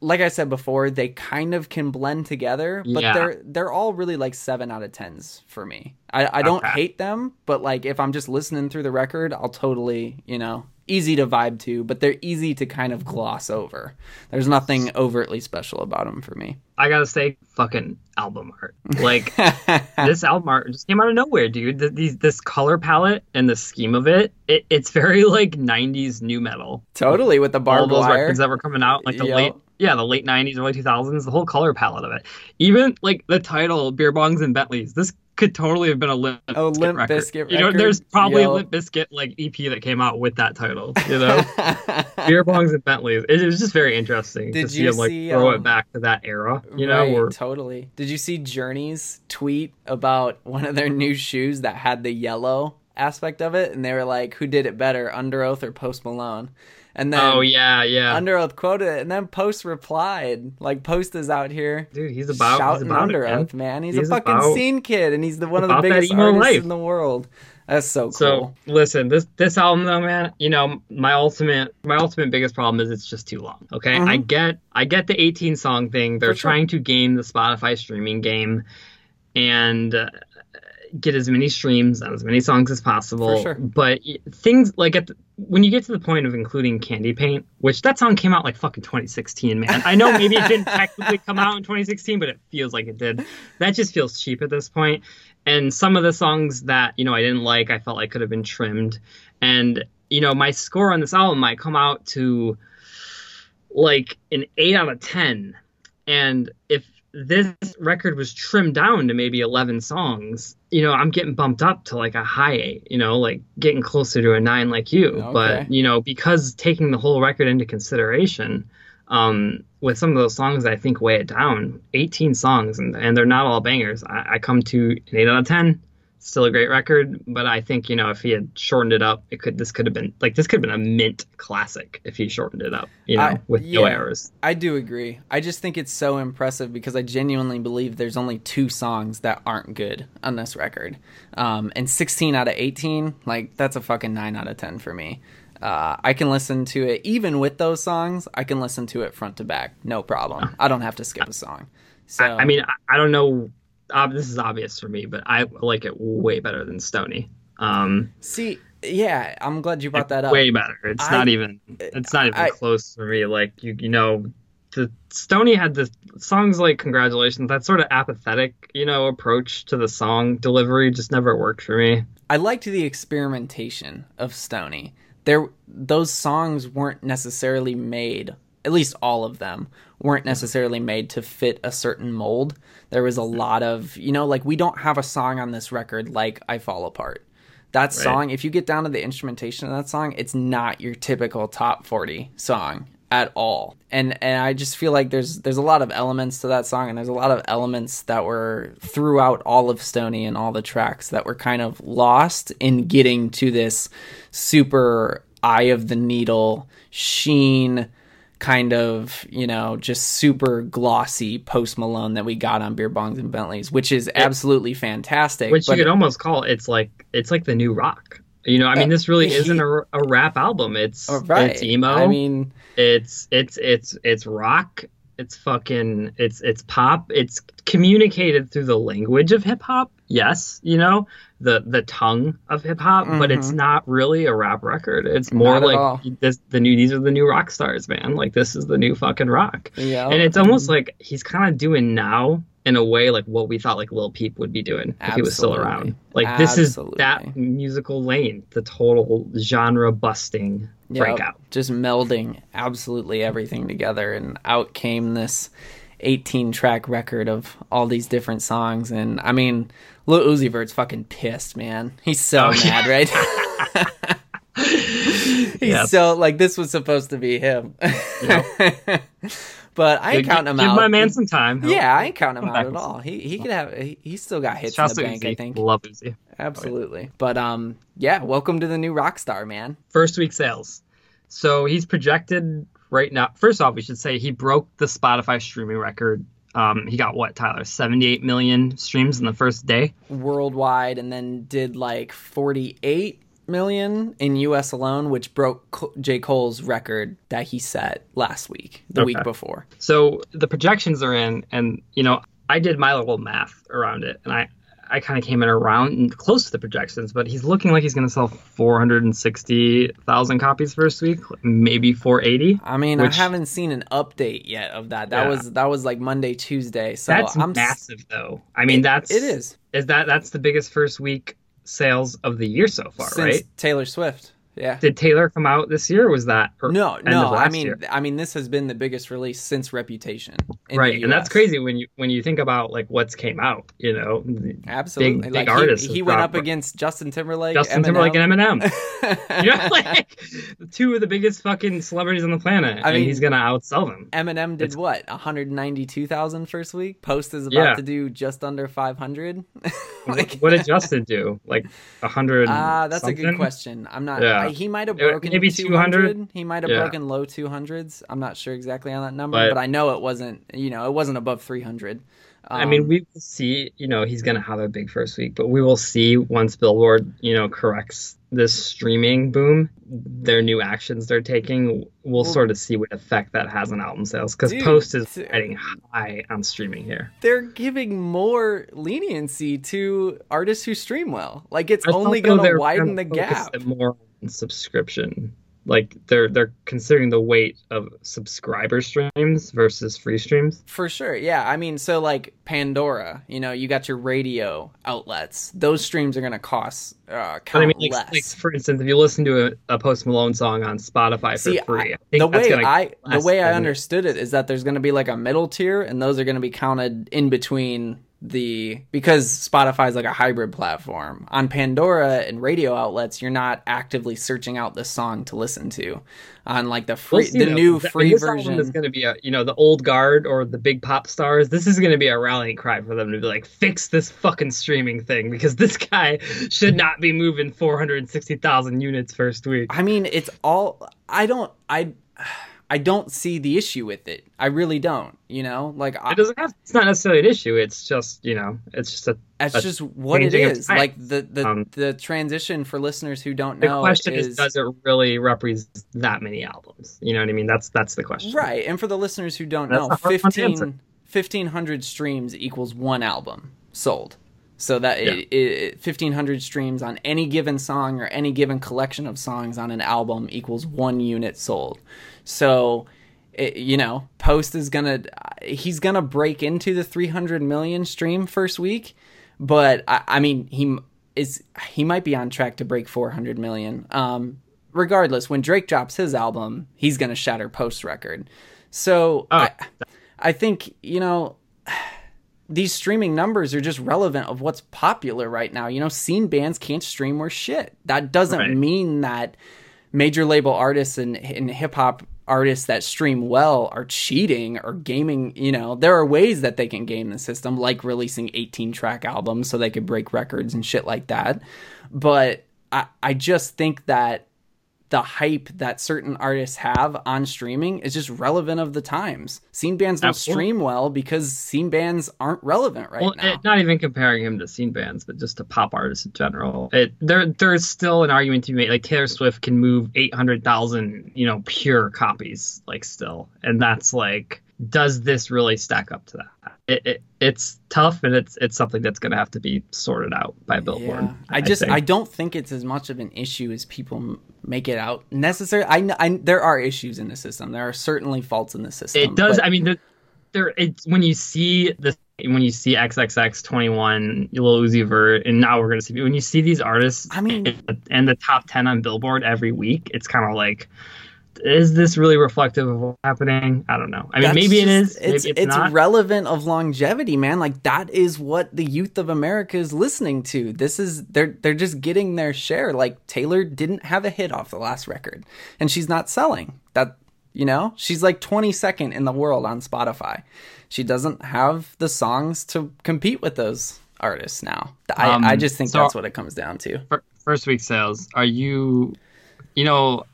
like I said before, they kind of can blend together, but yeah. they're they're all really like seven out of tens for me. I, I don't okay. hate them, but like if I'm just listening through the record, I'll totally, you know, easy to vibe to, but they're easy to kind of gloss over. There's nothing overtly special about them for me. I gotta say, fucking album art. Like <laughs> this album art just came out of nowhere, dude. These this color palette and the scheme of it, it, it's very like '90s nu metal. Totally with the barbed All those wire. records that were coming out, like the yep. late yeah, the late '90s, early 2000s, the whole color palette of it. Even like the title, "Beer Bongs and Bentleys." This could totally have been a Limp, oh, Limp record. Bizkit You know, there's probably Yo. a Limp Bizkit like EP that came out with that title. You know, <laughs> beer bongs and Bentleys. It, it, was just very interesting Did to see him like see, throw um, it back to that era. You right, know, or... totally. Did you see Journey's tweet about one of their new shoes that had the yellow aspect of it, and they were like, "Who did it better, Underoath or Post Malone?" And then oh yeah, yeah. Underoath quoted it, and then Post replied, like Post is out here, dude. He's about shouting he's about Underoath, man. He's, he's a fucking about, scene kid, and he's the one of the biggest artists life. in the world. That's so cool. So listen, this this album though, man, you know, my ultimate my ultimate biggest problem is it's just too long. Okay. Mm-hmm. I get I get the 18 song thing. They're trying to game the Spotify streaming game and uh, get as many streams on as many songs as possible. Sure. But things like at the, when you get to the point of including Candy Paint, which that song came out like fucking 2016, man. I know maybe it didn't <laughs> technically come out in 2016, but it feels like it did. That just feels cheap at this point. And some of the songs that you know I didn't like, I felt like could have been trimmed. And you know my score on this album might come out to like an eight out of ten. And if this record was trimmed down to maybe 11 songs, you know, I'm getting bumped up to like a high eight, you know, like getting closer to a nine like you. Okay. But, you know, because taking the whole record into consideration, um, with some of those songs, I think weigh it down. 18 songs, and, and they're not all bangers. I, I come to an 8 out of 10 still a great record, but I think you know if he had shortened it up, it could this could have been like this could have been a mint classic if he shortened it up, you know, I, with yeah, no errors. I do agree. I just think it's so impressive because I genuinely believe there's only two songs that aren't good on this record, um, and 16 out of 18, like that's a fucking nine out of 10 for me. Uh, I can listen to it even with those songs. I can listen to it front to back, no problem. I don't have to skip a song. So I, I mean, I, I don't know this is obvious for me, but I like it way better than Stoney. Um, See, yeah, I'm glad you brought that up. Way better. It's I, not even. It's not even I, close for me. Like you, you know, the Stoney had the songs like "Congratulations." That sort of apathetic, you know, approach to the song delivery just never worked for me. I liked the experimentation of Stoney. There, those songs weren't necessarily made. At least all of them weren't necessarily made to fit a certain mold. There was a lot of, you know, like we don't have a song on this record like I Fall Apart. That right. song, if you get down to the instrumentation of that song, it's not your typical top 40 song at all. And and I just feel like there's there's a lot of elements to that song and there's a lot of elements that were throughout all of Stoney and all the tracks that were kind of lost in getting to this super eye of the needle sheen kind of, you know, just super glossy post Malone that we got on Beer Bongs and Bentleys, which is absolutely fantastic. Which you could it, almost call it's like it's like the new rock. You know, I mean, this really isn't a, a rap album. It's right. it's emo. I mean, it's it's it's it's rock It's fucking it's it's pop. It's communicated through the language of hip hop. Yes, you know, the the tongue of hip hop, mm-hmm. but it's mm-hmm. not really a rap record. It's more like this the new these are the new rock stars, man. Like this is the new fucking rock. Yeah. And it's almost like he's kind of doing now in a way like what we thought like Lil Peep would be doing Absolutely. if he was still around. Like Absolutely. this is that musical lane, the total genre busting yep. breakout. Just melding absolutely everything together and out came this 18 track record of all these different songs and I mean Lil Uzi Vert's fucking pissed, man. He's so oh, mad, yeah. right? <laughs> <laughs> He's yep. so like this was supposed to be him. Yep. <laughs> but I ain't counting him give out. Give my man some time. He'll, yeah, I ain't counting him out at all. He he could have he, he's still got hits Shouts in the bank, Uzi. I think. Love Uzi. Absolutely. Oh, yeah. But um yeah, welcome to the new rock star, man. First week sales. So he's projected right now. First off, we should say he broke the Spotify streaming record um, he got what, Tyler? 78 million streams in the first day worldwide, and then did like 48 million in US alone, which broke J. Cole's record that he set last week, the okay. week before. So the projections are in, and you know, I did my little math around it, and I I kind of came in around close to the projections, but he's looking like he's going to sell 460,000 copies first week, maybe 480. I mean, which, I haven't seen an update yet of that. That yeah. was that was like Monday, Tuesday. So that's I'm, massive, though. I mean, it, that's it is. Is that that's the biggest first week sales of the year so far, Since right? Taylor Swift. Yeah. Did Taylor come out this year? was that no, no? I mean, year? I mean, this has been the biggest release since Reputation, right? And that's crazy when you when you think about like what's came out. You know, absolutely. Big, like artists. He, he went up against Justin Timberlake, Justin Eminem. Timberlake, and Eminem. <laughs> you know, like two of the biggest fucking celebrities on the planet. I mean, he's gonna outsell them. Eminem did it's, what? One hundred ninety-two thousand first week. Post is about yeah. to do just under five hundred. <laughs> like, what did <laughs> Justin do? Like hundred? Ah, uh, that's something? a good question. I'm not. Yeah. I, he might have broken maybe 200. He might have yeah. broken low 200s. I'm not sure exactly on that number, but, but, I know it wasn't, you know, it wasn't above 300. Um, I mean, we will see, you know, he's going to have a big first week, but we will see once Billboard, you know, corrects this streaming boom, their new actions they're taking, we'll well, sort of see what effect that has on album sales. Because Post is riding high on streaming here. They're giving more leniency to artists who stream well. Like it's only going to widen the gap. More subscription. Like they're they're considering the weight of subscriber streams versus free streams. For sure yeah. I mean so like pandora you know you got your radio outlets. Those streams are going to cost uh I mean, like, less. like, for instance if you listen to a, a post malone song on spotify for free I, the way i the way i understood it is that there's going to be like a middle tier and those are going to be counted in between the because Spotify is like a hybrid platform. On Pandora and radio outlets, you're not actively searching out the song to listen to. On like the free, we'll the new free version is going to be a you know the old guard or the big pop stars. This is going to be a rallying cry for them to be like fix this fucking streaming thing <laughs> because this guy should not be moving 460,000 units first week. I mean, it's all I don't I I don't see the issue with it. I really don't. You know, like it doesn't have. It's not necessarily an issue. It's just you know, it's just a. That's a just what it is. Like the the um, the transition for listeners who don't know. The question is, is, does it really represent that many albums? You know what I mean? That's that's the question. Right. And for the listeners who don't that's know, 15, 1500 streams equals one album sold. So that yeah. it, it, 1500 streams on any given song or any given collection of songs on an album equals one unit sold. So, it, you know, Post is gonna he's gonna break into the 300 million stream first week, but I, I mean he is he might be on track to break 400 million. Um, regardless, when Drake drops his album, he's gonna shatter Post record. So oh. I, I think you know these streaming numbers are just relevant of what's popular right now. You know, scene bands can't stream or shit. That doesn't right. mean that major label artists and, and hip hop artists that stream well are cheating or gaming. You know, there are ways that they can game the system, like releasing 18 track albums so they could break records and shit like that. But I, I just think that the hype that certain artists have on streaming is just relevant of the times. Scene bands don't Absolutely. stream well because scene bands aren't relevant right well, now. It, not even comparing him to scene bands, but just to pop artists in general. It, there, there's still an argument to be made. Like Taylor Swift can move eight hundred thousand, you know, pure copies, like still, and that's like does this really stack up to that? It, it, it's tough, and it's it's something that's going to have to be sorted out by Billboard. Yeah. I just I, I, don't think it's as much of an issue as people make it out. Necessary. I, I there are issues in the system. There are certainly faults in the system. It does. But... I mean, there, there it's when you see the when you see XXX 21, Lil Uzi Vert, and now we're gonna see when you see these artists. I mean, and the top 10 on Billboard every week, it's kind of like is this really reflective of what's happening? I don't know. I mean, maybe just, it is. Maybe it's it's, it's relevant of longevity, man. Like that is what the youth of America is listening to. This is they're they're just getting their share. Like Taylor didn't have a hit off the last record, and she's not selling that. You know, she's like 22nd in the world on Spotify. She doesn't have the songs to compete with those artists now. I, um, I just think so that's what it comes down to. First week sales. Are you, you know,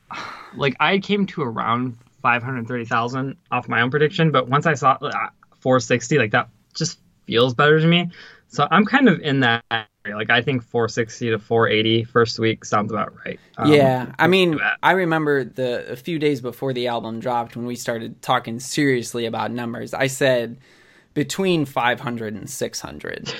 like I came to around 530,000 off my own prediction, but once I saw uh, 460, like that just feels better to me. So I'm kind of in that area. Like I think 460 to 480 first week sounds about right. Um, yeah, I mean, I remember the a few days before the album dropped when we started talking seriously about numbers. I said between 500 and 600.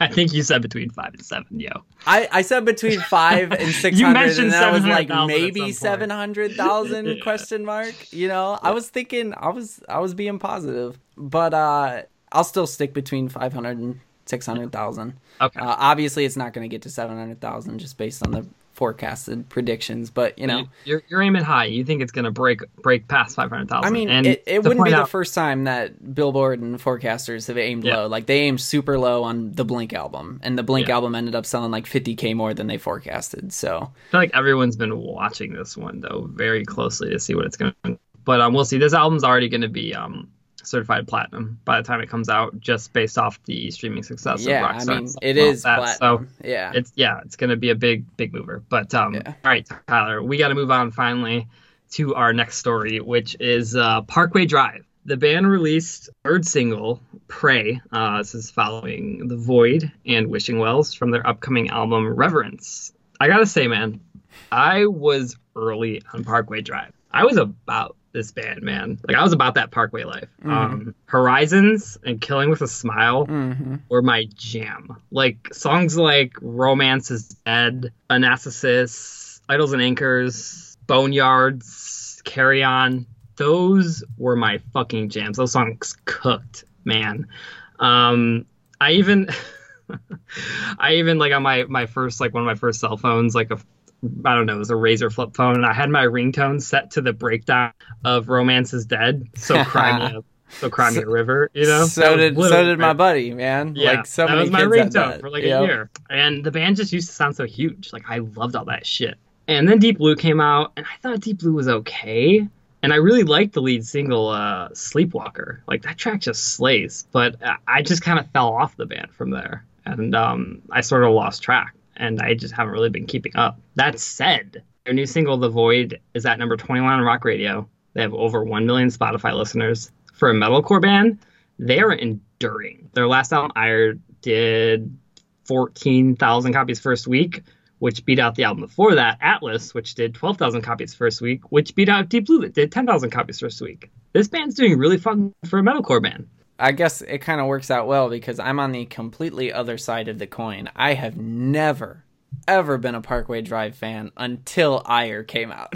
I think you said between five and seven, yo. I, I said between five and <laughs> six hundred, and I was like maybe seven hundred thousand <laughs> yeah. question mark. You know, yeah. I was thinking I was I was being positive, but uh, I'll still stick between five hundred and six hundred thousand. Okay. Uh, obviously, it's not going to get to seven hundred thousand just based on the forecasted predictions, but you know, you're, you're aiming high. You think it's going to break break past five hundred thousand? I mean, and it, it wouldn't be out... the first time that Billboard and forecasters have aimed yeah. low. Like they aimed super low on the Blink album, and the Blink yeah. album ended up selling like fifty k more than they forecasted. So I feel like everyone's been watching this one though very closely to see what it's going to. But um, we'll see. This album's already going to be um certified platinum by the time it comes out, just based off the streaming success yeah, of Rockstar. I mean, it is platinum. So yeah, it's yeah, it's gonna be a big big mover. But um, yeah. all right, Tyler, we got to move on finally to our next story, which is uh, Parkway Drive. The band released third single, "Pray." Uh, this is following The Void and Wishing Wells from their upcoming album Reverence. I gotta say, man, I was early on Parkway Drive. I was about this band, man. Like I was about that Parkway life. Mm-hmm. Um, Horizons and Killing with a Smile mm-hmm. were my jam. Like songs like Romance is Dead, Anastasis, Idols and Anchors, Boneyards, Carrion. Those were my fucking jams. Those songs cooked, man. Um, I even <laughs> I even like on my my first like one of my first cell phones like a I don't know, it was a razor flip phone, and I had my ringtone set to the breakdown of "Romance Is Dead," so <laughs> cry me a, so cry me a river, you know. So did so did my buddy, man. Yeah, like so that was my ringtone for like yep. a year, and the band just used to sound so huge. Like I loved all that shit. And then Deep Blue came out, and I thought Deep Blue was okay. And I really liked the lead single, uh, Sleepwalker. Like that track just slays. But I just kind of fell off the band from there, and um, I sort of lost track and I just haven't really been keeping up. That said, their new single, The Void, is at number 21 on rock radio. They have over 1 million Spotify listeners. For a metalcore band, they are enduring. Their last album, Ire, did 14,000 copies first week, which beat out the album before that, Atlas, which did 12,000 copies first week, which beat out Deep Blue, that did 10,000 copies first week. This band's doing really fun for a metalcore band. I guess it kind of works out well because I'm on the completely other side of the coin. I have never, ever been a Parkway Drive fan until Ire came out.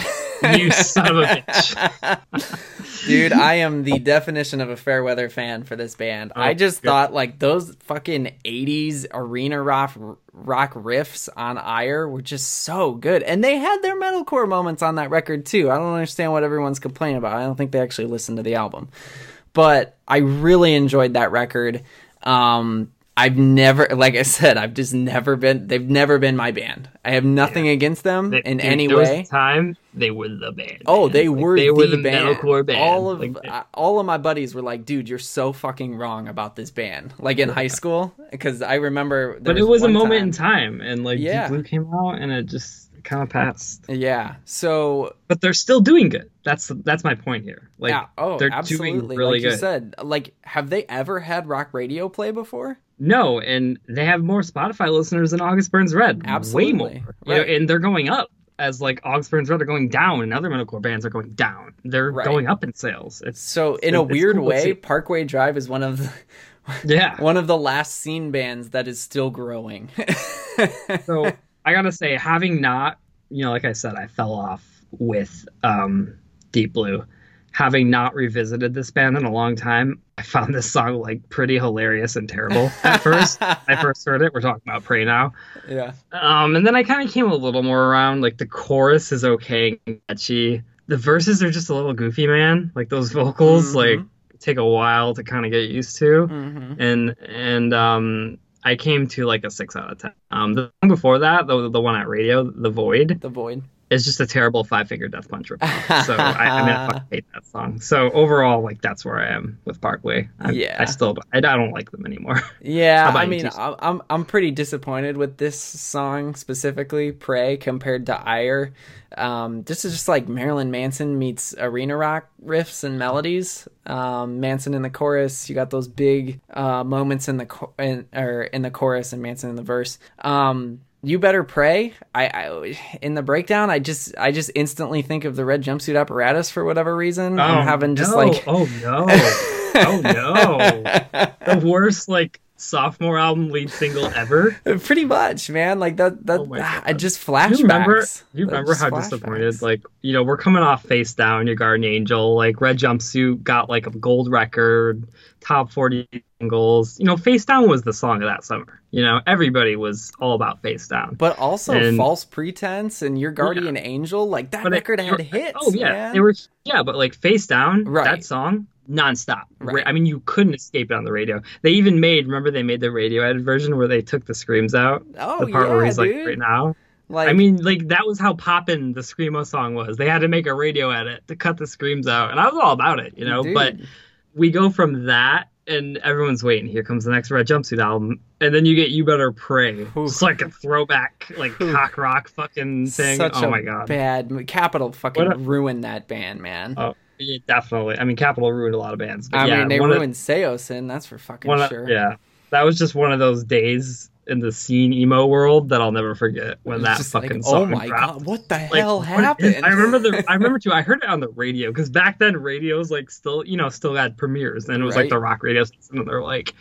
you son of a bitch. <laughs> Dude, I am the definition of a fair weather fan for this band. Oh, I just good. thought like those fucking 80s arena rock rock riffs on Ire were just so good. And they had their metalcore moments on that record too. I don't understand what everyone's complaining about. I don't think they actually listened to the album but I really enjoyed that record. Um, I've never, like I said, I've just never been. They've never been my band. I have nothing yeah. against them they, in dude, any way. time they were the band. Oh, they were. They the were the band. metalcore band. All of like, uh, all of my buddies were like, "Dude, you're so fucking wrong about this band." Like in high school, because I remember. But was it was a moment time, in time, and like yeah. Deep Blue came out, and it just kind of passed. Yeah. So, but they're still doing good. That's that's my point here. Like, yeah. oh, they're absolutely. doing really like good. You said, like, have they ever had rock radio play before? No, and they have more Spotify listeners than August Burns Red. Absolutely, way more. Right. You know, and they're going up. as like August Burns Red are going down, and other metalcore bands are going down. They're right. going up in sales. It's so in a weird cool way, Parkway Drive is one of the yeah <laughs> one of the last scene bands that is still growing. <laughs> so I gotta say, having not, you know, like I said, I fell off with um, Deep Blue having not revisited this band in a long time, I found this song like pretty hilarious and terrible at <laughs> first. I first heard it. We're talking about Pray now. Yeah. Um, and then I kind of came a little more around. Like the chorus is okay, catchy. The verses are just a little goofy, man. Like those vocals, mm-hmm. like take a while to kind of get used to. Mm-hmm. And and um, I came to like a six out of ten. Um, the one before that, the the one at radio, the Void. The Void is just a terrible five finger death punch ripoff. So I, I mean, I fucking hate that song. So overall, like that's where I am with Parkway. I, yeah, I still I, I don't like them anymore. <laughs> Yeah, I mean, I'm I'm pretty disappointed with this song specifically, "Pray" compared to "Ire." Um, this is just like Marilyn Manson meets arena rock riffs and melodies. Um, Manson in the chorus, you got those big uh, moments in the co- in, or in the chorus and Manson in the verse. Um, you better pray. I, I, in the breakdown, I just I just instantly think of the red jumpsuit apparatus for whatever reason. Oh, I'm having just like oh no, <laughs> oh no, the worst like sophomore album lead single ever. Pretty much, man. Like that. That oh I ah, just flashbacks. You remember? You remember how flashbacks. disappointed? Like you know, we're coming off Face Down, Your Guardian Angel. Like Red Jumpsuit got like a gold record, top forty singles. You know, Face Down was the song of that summer. You know, everybody was all about Face Down. But also and, False Pretense and Your Guardian yeah. Angel. Like that record it, had hits. Oh yeah, man. they were. Yeah, but like Face Down, right. that song nonstop. Right. I mean, you couldn't escape it on the radio. They even made, remember, they made the radio edit version where they took the screams out. Oh, the part yeah, where he's dude. like, right now. Like, I mean, like that was how poppin' the screamo song was. They had to make a radio edit to cut the screams out, and I was all about it, you know. Dude. But we go from that, and everyone's waiting. Here comes the next Red Jumpsuit album, and then you get "You Better Pray." Oof. It's like a throwback, like Oof. cock rock fucking thing. Such oh my god, bad Capitol fucking a, ruined that band, man. Oh, yeah, definitely. I mean, Capitol ruined a lot of bands. I yeah, mean, they ruined of, Saosin, that's for fucking sure. Of, yeah, that was just one of those days in the scene emo world that I'll never forget when that fucking like, song. Oh my dropped. god, what the like, hell happened? I remember the I remember <laughs> too. I heard it on the radio because back then radios like still you know still had premieres and it was right. like the rock radio and they're like,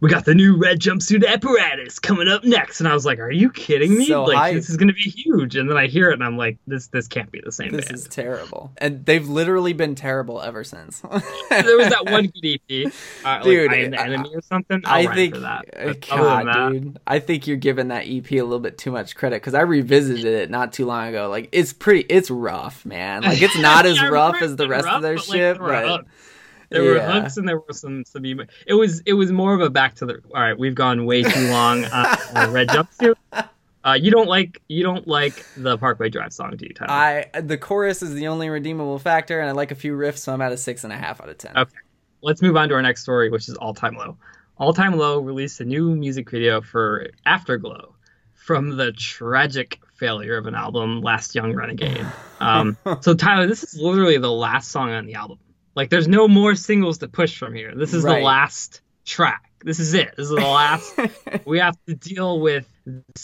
we got the new red jumpsuit apparatus coming up next and I was like, are you kidding me? So like I, this is gonna be huge and then I hear it and I'm like, this this can't be the same. This band. is terrible and they've literally been terrible ever since. <laughs> there was that one <laughs> good EP, uh, dude, like, I the enemy or something. I'll i think that. God, that, dude, I think you're giving that EP a little bit too much credit because I revisited it not too long ago. Like it's pretty, it's rough, man. Like it's not <laughs> as rough as the rest rough, of their but, shit, like, but. There yeah. were hooks and there were some some. It was it was more of a back to the. All right, we've gone way too long on uh, red <laughs> jumpsuit. Uh, you don't like you don't like the Parkway Drive song, do you, Tyler? I the chorus is the only redeemable factor, and I like a few riffs, so I'm at a six and a half out of ten. Okay, let's move on to our next story, which is All Time Low. All Time Low released a new music video for Afterglow, from the tragic failure of an album, Last Young Renegade. <sighs> Um, so Tyler, this is literally the last song on the album. Like, there's no more singles to push from here. This is right. the last track. This is it. This is the last. <laughs> we have to deal with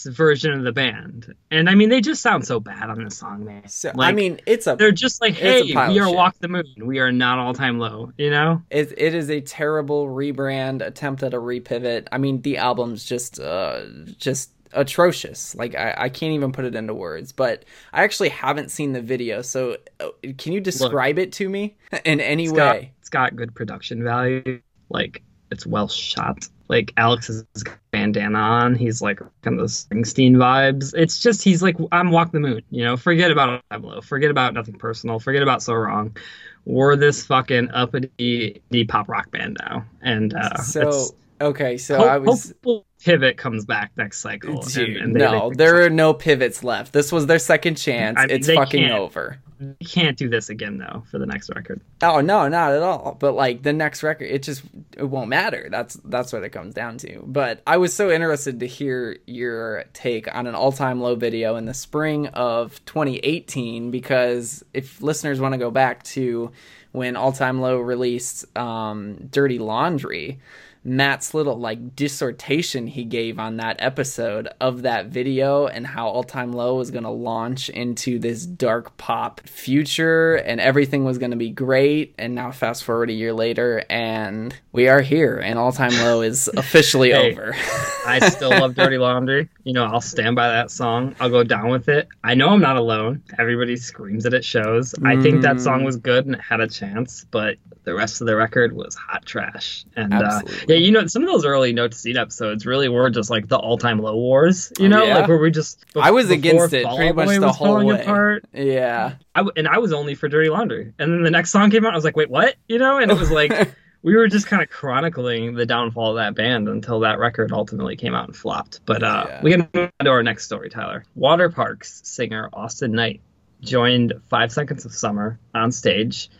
version of the band, and I mean, they just sound so bad on this song, man. So, like, I mean, it's a. They're just like, hey, we are Walk the Moon. We are not all time low. You know. It it is a terrible rebrand attempt at a repivot. I mean, the album's just uh just atrocious. Like I, I can't even put it into words. But I actually haven't seen the video, so uh, can you describe Look, it to me <laughs> in any it's way? Got, it's got good production value. Like it's well shot. Like Alex has bandana on. He's like kind of the Springsteen vibes. It's just he's like I'm Walk the Moon. You know, forget about Pablo. Forget about nothing personal. Forget about so wrong. We're this fucking uppity pop rock band now, and uh, so okay. So I was pivot comes back next cycle. Dude, and, and they, no, they there are no pivots left. This was their second chance. I mean, it's fucking over. You can't do this again though for the next record. Oh no, not at all. But like the next record, it just it won't matter. That's that's what it comes down to. But I was so interested to hear your take on an all-time low video in the spring of 2018 because if listeners want to go back to when all time low released um, dirty laundry Matt's little like dissertation he gave on that episode of that video and how All Time Low was going to launch into this dark pop future and everything was going to be great. And now, fast forward a year later, and we are here, and All Time Low is <laughs> officially hey, over. <laughs> I still love Dirty Laundry. You know, I'll stand by that song. I'll go down with it. I know I'm not alone. Everybody screams at it shows. Mm. I think that song was good and it had a chance, but the rest of the record was hot trash. And uh, yeah, you know, some of those early Note to Scene episodes really were just like the all time low wars, you know, yeah. like where we just. I was against it pretty much the whole way. Apart. Yeah. I, and I was only for Dirty Laundry. And then the next song came out, I was like, wait, what? You know, and it was like. <laughs> we were just kind of chronicling the downfall of that band until that record ultimately came out and flopped. But uh, yeah. we can move on to our next story, Tyler. Water Parks singer Awsten Knight joined Five Seconds of Summer on stage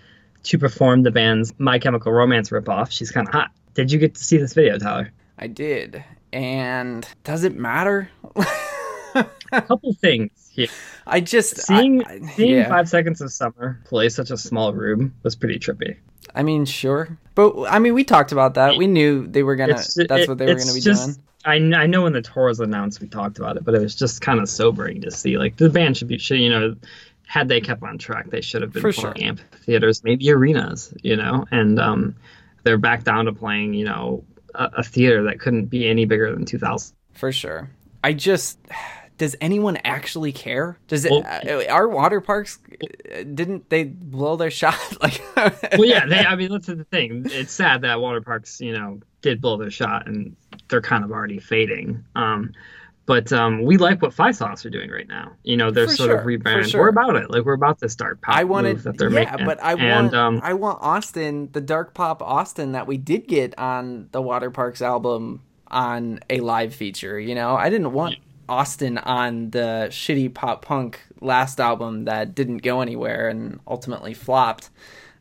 to perform the band's My Chemical Romance ripoff. She's kind of hot. Did you get to see this video, Tyler? I did. And does it matter? a couple things here. <laughs> I just seeing I, seeing yeah. Five Seconds of Summer play such a small room was pretty trippy. I mean, sure, but I mean, we talked about that. We knew they were gonna. It's, that's it, what they were gonna be just, doing. I, I know when the tour was announced, we talked about it, but it was just kind of sobering to see. Like the band should be, should, you know, had they kept on track, they should have been For playing sure. amphitheaters, maybe arenas, you know, and um, they're back down to playing, you know, a, a theater that couldn't be any bigger than 2,000. For sure. I just <sighs> does anyone actually care? Does it? Well, uh, our water parks didn't they blow their <laughs> shot? like, well, yeah. They, I mean, that's the thing. It's sad that water parks, you know, did blow their shot, and they're kind of already fading. Um, but um, we like what Five Sauce are doing right now. You know, they're for sort sure, of rebranding. Sure. We're about it. Like we're about to start pop I wanted, that they're yeah, making. but I and, want um, I want Awsten, the dark pop Awsten that we did get on the Water Parks album on a live feature. You know, I didn't want Awsten on the shitty pop punk last album that didn't go anywhere and ultimately flopped.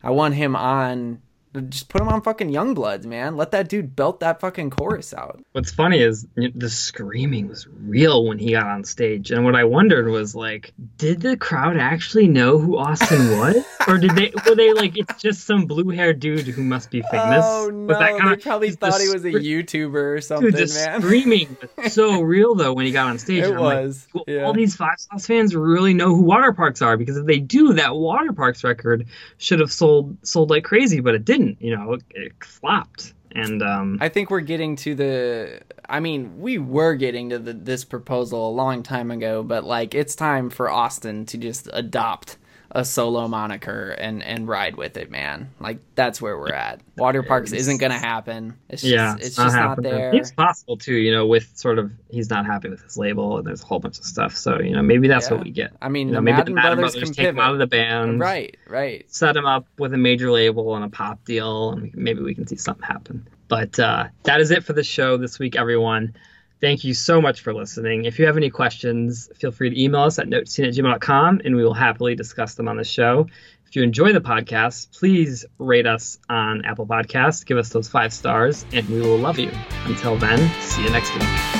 I want him on just put him on fucking Youngbloods, man. Let that dude belt that fucking chorus out. What's funny is the screaming was real when he got on stage, and what I wondered was like, did the crowd actually know who Awsten <laughs> was, or did they were they like it's just some blue haired dude who must be famous? Oh no, they probably thought he was a YouTuber or something. Dude, the man. screaming was <laughs> so real though when he got on stage. It was. Like, yeah. All these Five Sauce fans really know who Water Parks are because if they do, that Water Parks record should have sold sold like crazy, but it didn't didn't. You know, it, it flopped. And um, I think we're getting to the. I mean, we were getting to the, this proposal a long time ago, but like it's time for Awsten to just adopt a solo moniker and and ride with it, man. Like that's where we're at. Water Parks isn't gonna happen. It's just, yeah, it's, it's just not, not there. It's possible too, you know, with sort of he's not happy with his label and there's a whole bunch of stuff. So you know, maybe that's yeah. what we get. I mean, you know, maybe Madden the Madden Brothers, Brothers take him out of the band, right? Right. Set him up with a major label and a pop deal, and maybe we can see something happen. But uh, that is it for the show this week, everyone. Thank you so much for listening. If you have any questions, feel free to email us at notescene at gmail.com and we will happily discuss them on the show. If you enjoy the podcast, please rate us on Apple Podcasts, give us those five stars, and we will love you. Until then, see you next week.